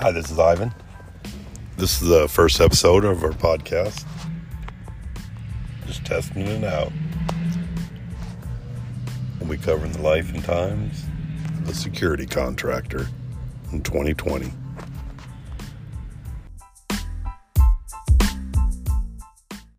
Hi, this is Ivan. This is the first episode of our podcast. Just testing it out. We'll be covering the life and times of a security contractor in 2020.